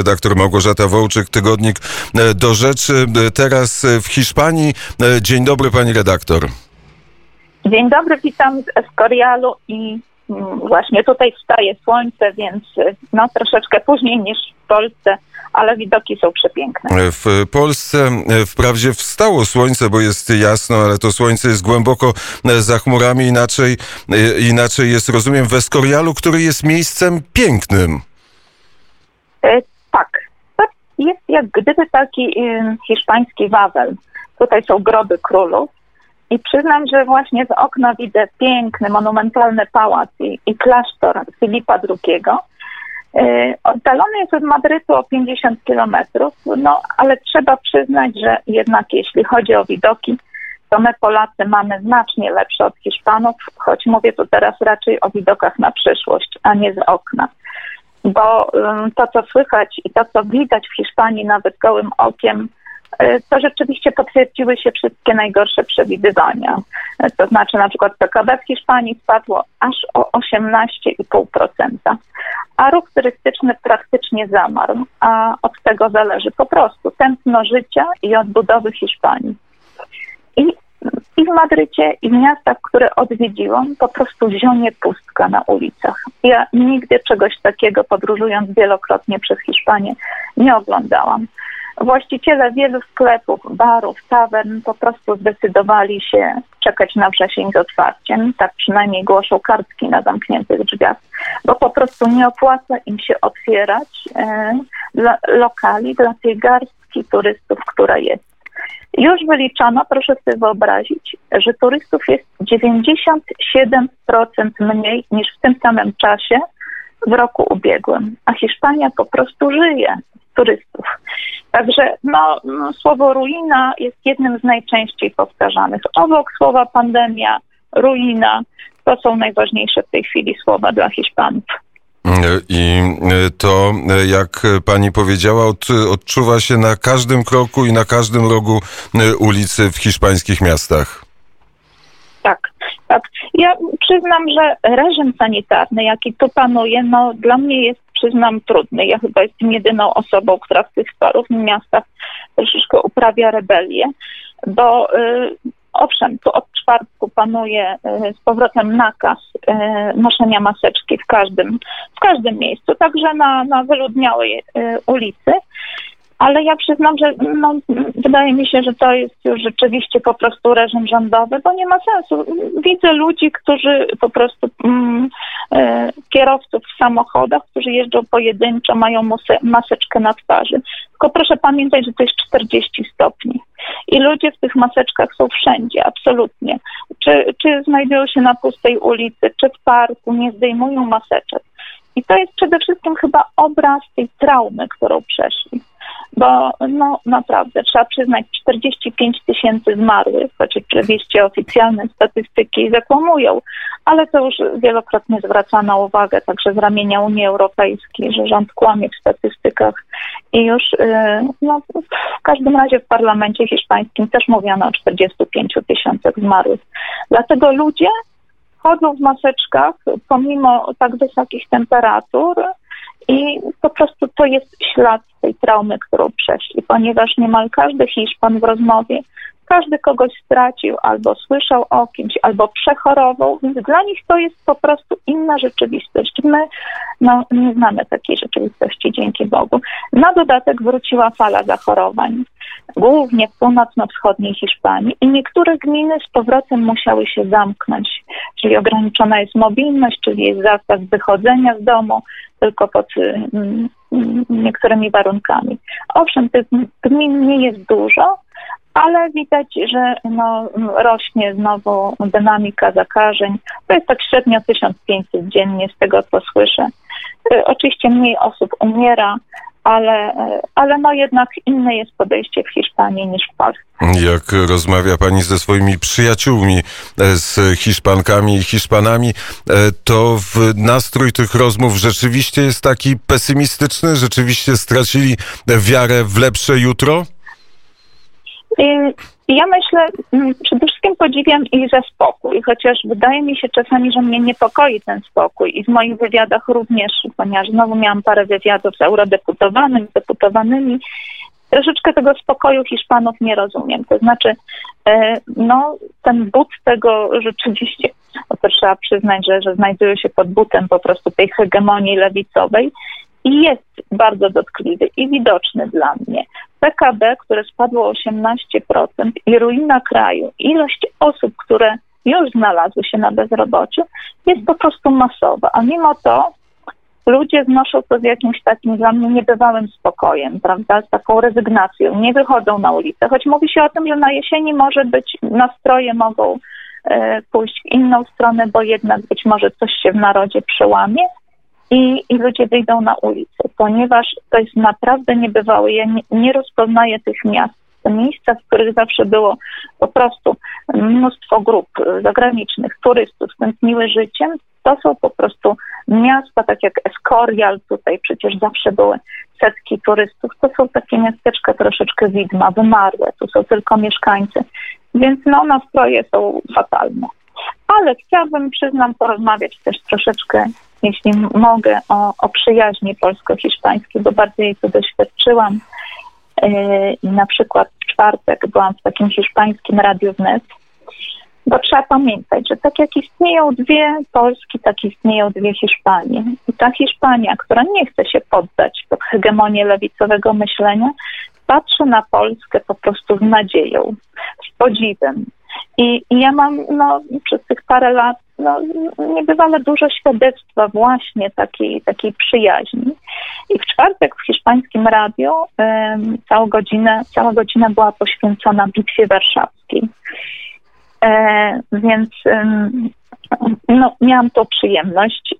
Redaktor Małgorzata Wołczyk, tygodnik e, do rzeczy. E, Teraz e, w Hiszpanii. Dzień dobry, pani redaktor. Dzień dobry, witam z Escorialu i mm, właśnie tutaj wstaje słońce, więc no troszeczkę później niż w Polsce, ale widoki są przepiękne. W Polsce wprawdzie wstało słońce, bo jest jasno, ale to słońce jest głęboko za chmurami. Inaczej, inaczej jest, rozumiem, w Escorialu, który jest miejscem pięknym. Jest jak gdyby taki y, hiszpański Wawel. Tutaj są groby królów i przyznam, że właśnie z okna widzę piękny, monumentalny pałac i, i klasztor Filipa II. E, Oddalony jest od Madrytu o 50 kilometrów, no ale trzeba przyznać, że jednak jeśli chodzi o widoki, to my Polacy mamy znacznie lepsze od Hiszpanów, choć mówię tu teraz raczej o widokach na przyszłość, a nie z okna. Bo to, co słychać i to, co widać w Hiszpanii nawet gołym okiem, y, to rzeczywiście potwierdziły się wszystkie najgorsze przewidywania. Y, To znaczy na przykład PKB w Hiszpanii spadło aż o 18,5%, a ruch turystyczny praktycznie zamarł, a od tego zależy po prostu tętno życia i odbudowy Hiszpanii. I, I w Madrycie, i w miastach, które odwiedziłam, po prostu zionie pustka na ulicach. Ja nigdy czegoś takiego, podróżując wielokrotnie przez Hiszpanię, nie oglądałam. Właściciele wielu sklepów, barów, tawern po prostu zdecydowali się czekać na wrzesień z otwarciem. Tak przynajmniej głoszą kartki na zamkniętych drzwiach, bo po prostu nie opłaca im się otwierać e, lokali dla tej garstki turystów, która jest. Już wyliczono, proszę sobie wyobrazić, że turystów jest 97% mniej niż w tym samym czasie w roku ubiegłym, a Hiszpania po prostu żyje z turystów. Także no, no, słowo ruina jest jednym z najczęściej powtarzanych. Obok słowa pandemia, ruina, to są najważniejsze w tej chwili słowa dla Hiszpanów. I e, to, e, jak pani powiedziała, od, odczuwa się na każdym kroku i na każdym rogu e, ulicy w hiszpańskich miastach. Tak, tak. Ja przyznam, że reżim sanitarny, jaki tu panuje, no dla mnie jest, przyznam, trudny. Ja chyba jestem jedyną osobą, która w tych paru miastach troszeczkę uprawia rebelię, bo y, owszem, tu od czwartku panuje y, z powrotem nakaz y, noszenia maseczki w każdym, w każdym miejscu, także na, na wyludniałej y, ulicy. Ale ja przyznam, że no, wydaje mi się, że to jest już rzeczywiście po prostu reżim rządowy, bo nie ma sensu. Widzę ludzi, którzy po prostu mm, e, kierowców w samochodach, którzy jeżdżą pojedynczo, mają maseczkę na twarzy. Tylko proszę pamiętać, że to jest 40 stopni. I ludzie w tych maseczkach są wszędzie, absolutnie. Czy, czy znajdują się na pustej ulicy, czy w parku, nie zdejmują maseczek. I to jest przede wszystkim chyba obraz tej traumy, którą przeszli bo no naprawdę trzeba przyznać 45 tysięcy zmarłych, choć oczywiście oficjalne statystyki zakłamują, ale to już wielokrotnie zwracano uwagę także z ramienia Unii Europejskiej, że rząd kłamie w statystykach i już yy, no, w każdym razie w parlamencie hiszpańskim też mówiono o 45 tysiącach zmarłych. Dlatego ludzie chodzą w maseczkach pomimo tak wysokich temperatur, i po prostu to jest ślad tej traumy, którą przeszli, ponieważ niemal każdy Hiszpan w rozmowie, każdy kogoś stracił, albo słyszał o kimś, albo przechorował, więc dla nich to jest po prostu inna rzeczywistość. My no, nie znamy takiej rzeczywistości, dzięki Bogu. Na dodatek wróciła fala zachorowań, głównie w północno-wschodniej Hiszpanii i niektóre gminy z powrotem musiały się zamknąć, czyli ograniczona jest mobilność, czyli jest zakaz wychodzenia z domu, tylko pod mm, mm, niektórymi warunkami. Owszem, tych gmin nie jest dużo, ale widać, że no, rośnie znowu dynamika zakażeń. To jest tak średnio 1500 dziennie z tego, co słyszę. Y, Oczywiście mniej osób umiera, ale, ale no jednak inne jest podejście w Hiszpanii niż w Polsce. Jak rozmawia pani ze swoimi przyjaciółmi, e, z Hiszpankami i Hiszpanami, e, to w nastrój tych rozmów rzeczywiście jest taki pesymistyczny? Rzeczywiście stracili wiarę w lepsze jutro? Ja myślę, mm, przede wszystkim podziwiam ich za spokój, chociaż wydaje mi się czasami, że mnie niepokoi ten spokój i w moich wywiadach również, ponieważ znowu miałam parę wywiadów z eurodeputowanym, deputowanymi, troszeczkę tego spokoju Hiszpanów nie rozumiem. To znaczy, e, no, ten but tego rzeczywiście, to trzeba przyznać, że, że znajdują się pod butem po prostu tej hegemonii lewicowej i jest bardzo dotkliwy i widoczny dla mnie. PKB, które spadło o 18% i ruina kraju, ilość osób, które już znalazły się na bezrobociu, jest po prostu masowa. A mimo to ludzie znoszą to z jakimś takim dla mnie niebywałym spokojem, prawda, z taką rezygnacją. Nie wychodzą na ulicę, choć mówi się o tym, że na jesieni może być, nastroje mogą e, pójść w inną stronę, bo jednak być może coś się w narodzie przełamie, i, i ludzie wyjdą na ulicę, ponieważ to jest naprawdę niebywałe. Ja nie, nie rozpoznaję tych miast. Miejsca, w których zawsze było po prostu mnóstwo grup zagranicznych, turystów, tętniły życiem, to są po prostu miasta, tak jak Escorial, tutaj przecież zawsze były setki turystów, to są takie miasteczka troszeczkę widma, wymarłe, tu są tylko mieszkańcy, więc no nastroje są fatalne. Ale chciałabym, przyznam, porozmawiać też troszeczkę jeśli mogę, o, o przyjaźni polsko-hiszpańskiej, bo bardzo jej tu doświadczyłam. Yy, na przykład w czwartek byłam w takim hiszpańskim radiu wnet, bo trzeba pamiętać, że tak jak istnieją dwie Polski, tak istnieją dwie Hiszpanie. I ta Hiszpania, która nie chce się poddać pod hegemonię lewicowego myślenia, patrzy na Polskę po prostu z nadzieją, z podziwem. I, i ja mam no, przez tych parę lat no, niebywale dużo świadectwa właśnie takiej, takiej przyjaźni. I w czwartek w hiszpańskim radio um, całą, godzinę, cała godzina była poświęcona Bitwie Warszawskiej. E, więc um, no, miałam tą przyjemność,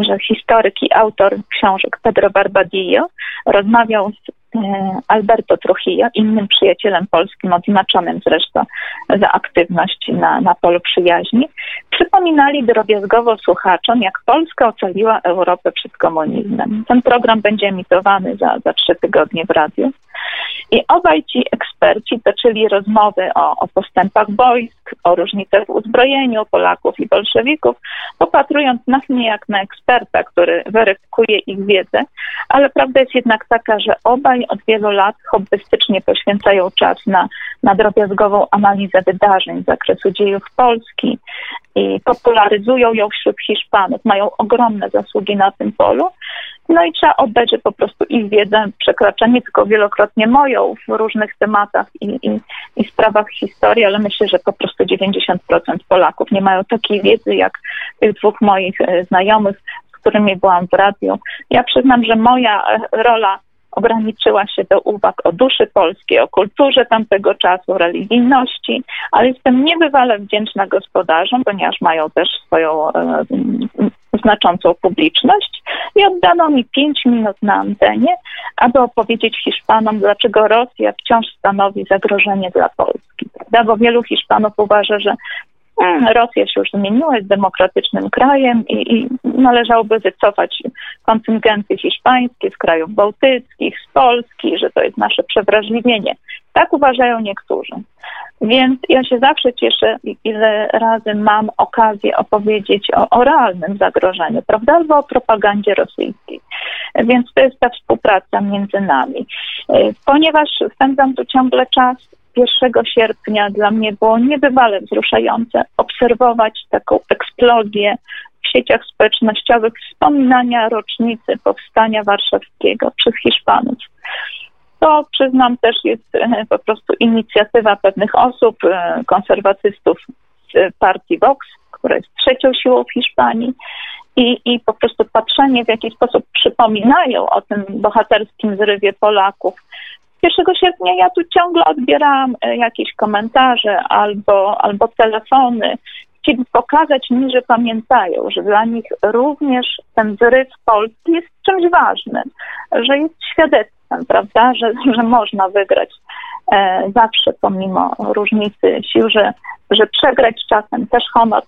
że historyk i autor książek Pedro Barbadillo rozmawiał z Alberto Trujillo, innym przyjacielem polskim, odznaczonym zresztą za aktywność na, na polu przyjaźni, przypominali drobiazgowo słuchaczom, jak Polska ocaliła Europę przed komunizmem. Ten program będzie emitowany za, za trzy tygodnie w radiu. I obaj ci eksperci toczyli rozmowy o, o postępach wojsk, o różnicach w uzbrojeniu Polaków i bolszewików, popatrując na mnie jak na eksperta, który weryfikuje ich wiedzę, ale prawda jest jednak taka, że obaj od wielu lat hobbystycznie poświęcają czas na, na drobiazgową analizę wydarzeń z zakresu dziejów Polski i popularyzują ją wśród Hiszpanów. Mają ogromne zasługi na tym polu. No i trzeba oddać, że po prostu ich wiedza przekracza nie tylko wielokrotnie moją w różnych tematach i, i, i sprawach historii, ale myślę, że po prostu 90% Polaków nie mają takiej wiedzy jak tych dwóch moich e, znajomych, z którymi byłam w radiu. Ja przyznam, że moja e, rola ograniczyła się do uwag o duszy polskiej, o kulturze tamtego czasu, religijności, ale jestem niebywale wdzięczna gospodarzom, ponieważ mają też swoją e, znaczącą publiczność i oddano mi pięć minut na antenie, aby opowiedzieć Hiszpanom, dlaczego Rosja wciąż stanowi zagrożenie dla Polski. Prawda? Bo wielu Hiszpanów uważa, że Rosja się już zmieniła, jest demokratycznym krajem i, i, należałoby wycofać kontyngenty hiszpańskie z krajów bałtyckich, z Polski, że to jest nasze przewrażliwienie. Tak uważają niektórzy. Więc ja się zawsze cieszę, ile razy mam okazję opowiedzieć o, o realnym zagrożeniu, prawda, albo o propagandzie rosyjskiej. Więc to jest ta współpraca między nami. E, ponieważ spędzam tu ciągle czas, 1 sierpnia dla mnie było niebywale wzruszające obserwować taką eksplozję w sieciach społecznościowych wspominania rocznicy powstania warszawskiego przez Hiszpanów. To przyznam też jest e, po prostu inicjatywa pewnych osób, e, konserwatystów z partii Vox, która jest trzecią siłą w Hiszpanii. I, I po prostu patrzenie, w jaki sposób przypominają o tym bohaterskim zrywie Polaków. 1 sierpnia ja tu ciągle odbierałam e, jakieś komentarze albo, albo telefony. Chcieli pokazać mi, że pamiętają, że dla nich również ten zryw Polski jest czymś ważnym, że jest świadectwem prawda, że, że można wygrać e, zawsze pomimo różnicy sił, że, że przegrać czasem też honor.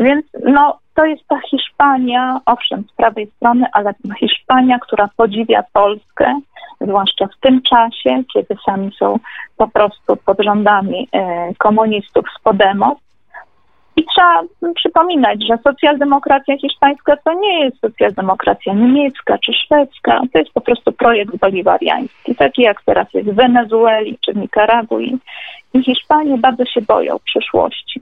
Więc no, to jest ta Hiszpania, owszem, z prawej strony, ale Hiszpania, która podziwia Polskę, zwłaszcza w tym czasie, kiedy sami są po prostu pod rządami e, komunistów z Podemos. I trzeba przypominać, że socjaldemokracja hiszpańska to nie jest socjaldemokracja niemiecka czy szwedzka, to jest po prostu projekt boliwariański, taki jak teraz jest w Wenezueli czy w Nikaragui. I Hiszpanie bardzo się boją przyszłości.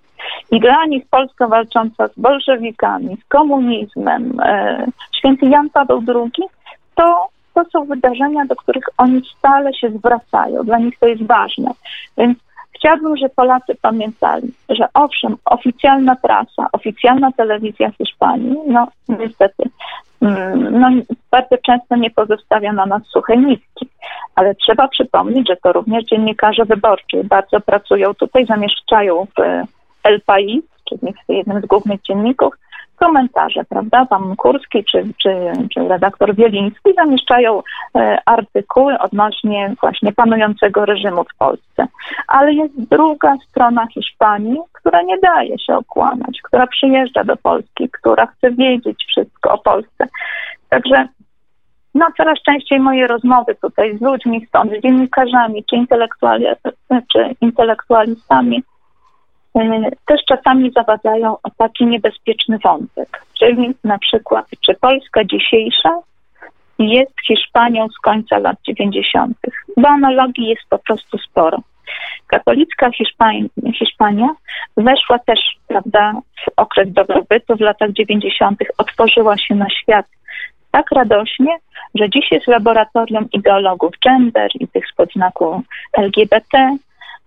I dla nich Polska walcząca z bolszewikami, z komunizmem, e, święty Jan Paweł II, to, to są wydarzenia, do których oni stale się zwracają. Dla nich to jest ważne. Więc chciałabym, żeby Polacy pamiętali, że owszem, oficjalna prasa, oficjalna telewizja Hiszpanii, no niestety, mm, no, bardzo często nie pozostawia na nas suchej nitki. Ale trzeba przypomnieć, że to również dziennikarze wyborczy bardzo pracują tutaj, zamieszczają w El País, czyli w jednym z głównych dzienników, komentarze, prawda? Pan Kurski czy, czy, czy redaktor Wieliński zamieszczają e, artykuły odnośnie właśnie panującego reżimu w Polsce. Ale jest druga strona Hiszpanii, która nie daje się okłamać, która przyjeżdża do Polski, która chce wiedzieć wszystko o Polsce. Także no coraz częściej moje rozmowy tutaj z ludźmi stąd, z dziennikarzami czy, intelektuali, czy intelektualistami też czasami zawadzają o taki niebezpieczny wątek, czyli na przykład, czy Polska dzisiejsza jest Hiszpanią z końca lat 90., bo analogii jest po prostu sporo. Katolicka Hiszpania, Hiszpania weszła też prawda, w okres dobrobytu w latach 90., otworzyła się na świat tak radośnie, że dziś jest laboratorium ideologów gender i tych spod znaku LGBT,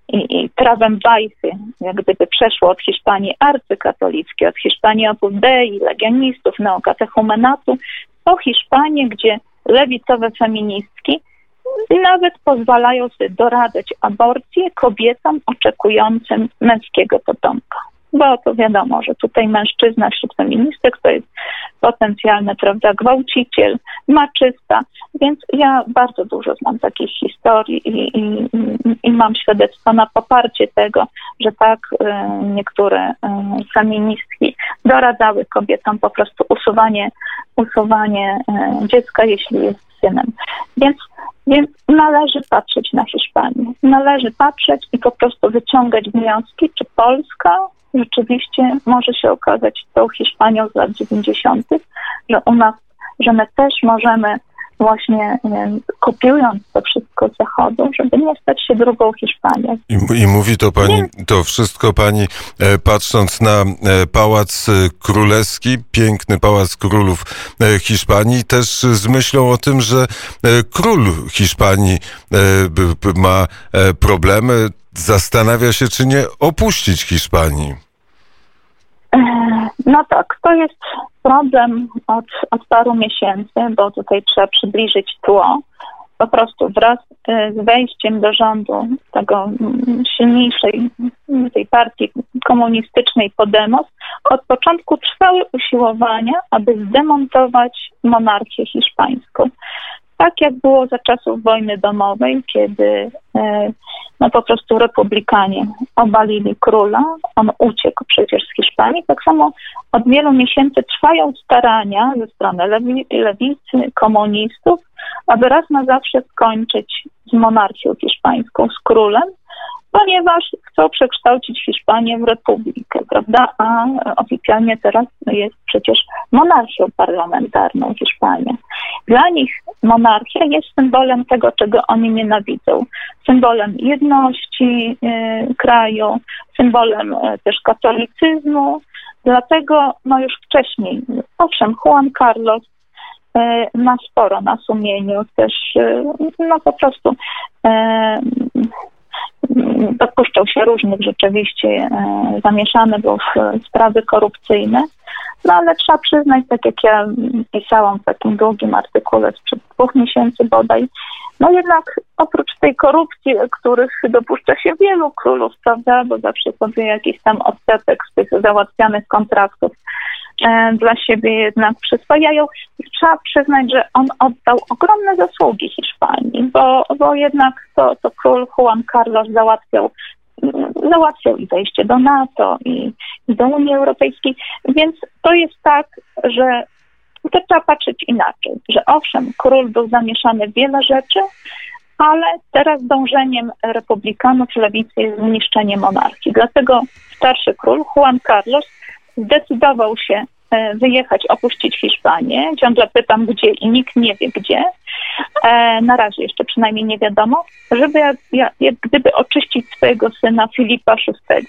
i, i prawem Wajchy, jak gdyby przeszło od Hiszpanii arcykatolickiej, od Hiszpanii Opus Dei, legionistów, neokatechumenatu, po Hiszpanię, gdzie lewicowe feministki nawet pozwalają sobie doradzić aborcję kobietom oczekującym męskiego potomka bo to wiadomo, że tutaj mężczyzna wśród feministek to jest potencjalny, prawda, gwałciciel, maczysta, więc ja bardzo dużo znam takich historii i, i, i mam świadectwo na poparcie tego, że tak y, niektóre y, feministki doradzały kobietom po prostu usuwanie, usuwanie y, dziecka, jeśli jest synem. Więc więc należy patrzeć na Hiszpanię. Należy patrzeć i po prostu wyciągać wnioski, czy Polska rzeczywiście może się okazać tą Hiszpanią z lat 90., że u nas, że my też możemy właśnie wiem, kopiując to wszystko z zachodu, żeby nie stać się drugą Hiszpanią. I, I, mówi to pani, to wszystko pani e, patrząc na e, Pałac Królewski, piękny Pałac Królów e, Hiszpanii, też z myślą o tym, że e, król Hiszpanii e, ma e, problemy, zastanawia się, czy nie opuścić Hiszpanii. No tak, to jest problem od, od paru miesięcy, bo tutaj trzeba przybliżyć tło. Po prostu wraz y, z wejściem do rządu tego mm, silniejszej tej partii komunistycznej Podemos od początku trwały usiłowania, aby zdemontować monarchię hiszpańską tak jak było za czasów wojny domowej, kiedy e, no po prostu republikanie obalili króla, on uciekł przecież z Hiszpanii. Tak samo od wielu miesięcy trwają starania ze strony lewi, lewicy, komunistów, aby raz na zawsze skończyć z monarchią hiszpańską, z królem, ponieważ chcą przekształcić Hiszpanię w republikę, prawda? A oficjalnie teraz jest przecież monarchią parlamentarną Hiszpania. Dla nich monarchia jest symbolem tego, czego oni nienawidzą. Symbolem jedności y, kraju, symbolem y, też katolicyzmu. Dlatego no już wcześniej, owszem, Juan Carlos y, ma sporo na sumieniu, też no po prostu dopuszczał się różnych rzeczywiście, e, zamieszany był w sprawy korupcyjne. No ale trzeba przyznać, tak jak ja pisałam w takim długim artykule sprzed dwóch miesięcy bodaj, no jednak oprócz tej korupcji, których dopuszcza się wielu królów, prawda, bo zawsze sobie jakiś tam odsetek z tych załatwianych kontraktów e, dla siebie jednak przyswajają. Trzeba przyznać, że on oddał ogromne zasługi Hiszpanii, bo, bo jednak to, to król Juan Carlos załatwiał mm, załatwiał i wejście do NATO i, i do Unii Europejskiej. Więc to jest tak, że to trzeba patrzeć inaczej, że owszem, król był zamieszany w wiele rzeczy, ale teraz dążeniem republikanów lewicy jest zniszczenie monarchii. Dlatego starszy król Juan Carlos zdecydował się e, wyjechać, opuścić Hiszpanię. Ciągle pytam gdzie i nikt nie wie gdzie. E, na razie jeszcze przynajmniej nie wiadomo, żeby jak, jak, gdyby oczyścić swojego syna Filipa VI,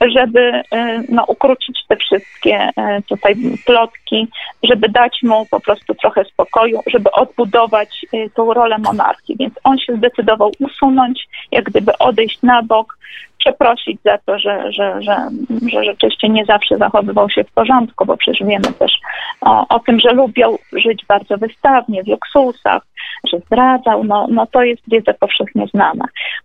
żeby e, no, ukrócić te wszystkie tutaj plotki, żeby dać mu po prostu trochę spokoju, żeby odbudować tą rolę monarchii. Więc on się zdecydował usunąć, jak gdyby odejść na bok, przeprosić za to, że, że, że, że rzeczywiście nie zawsze zachowywał się w porządku, bo przecież wiemy też o, o tym, że lubiał żyć bardzo wystawnie, w luksusach, że zdradzał, no, no to jest wiedza powszechnie znana.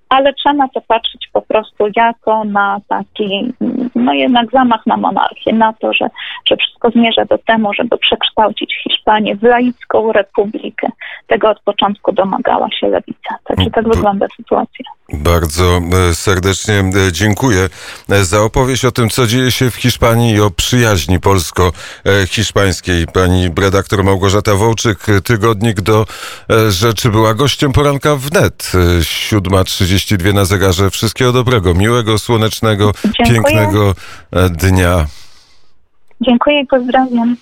Ale trzeba na to patrzeć po prostu jako na taki, no jednak zamach na monarchię, na to, że, że wszystko zmierza do temu, żeby przekształcić Hiszpanię w laicką republikę. Tego od początku domagała się lewica. Także tak wygląda sytuacja. Bardzo e, serdecznie e, dziękuję e, za opowieść o tym, co dzieje się w Hiszpanii i o przyjaźni polsko-hiszpańskiej. Pani redaktor Małgorzata Wołczyk, tygodnik do rzeczy, była gościem poranka wnet. 7.32 na zegarze. Wszystkiego dobrego, miłego, słonecznego, Dziękuję. pięknego dnia. Dziękuję i pozdrawiam.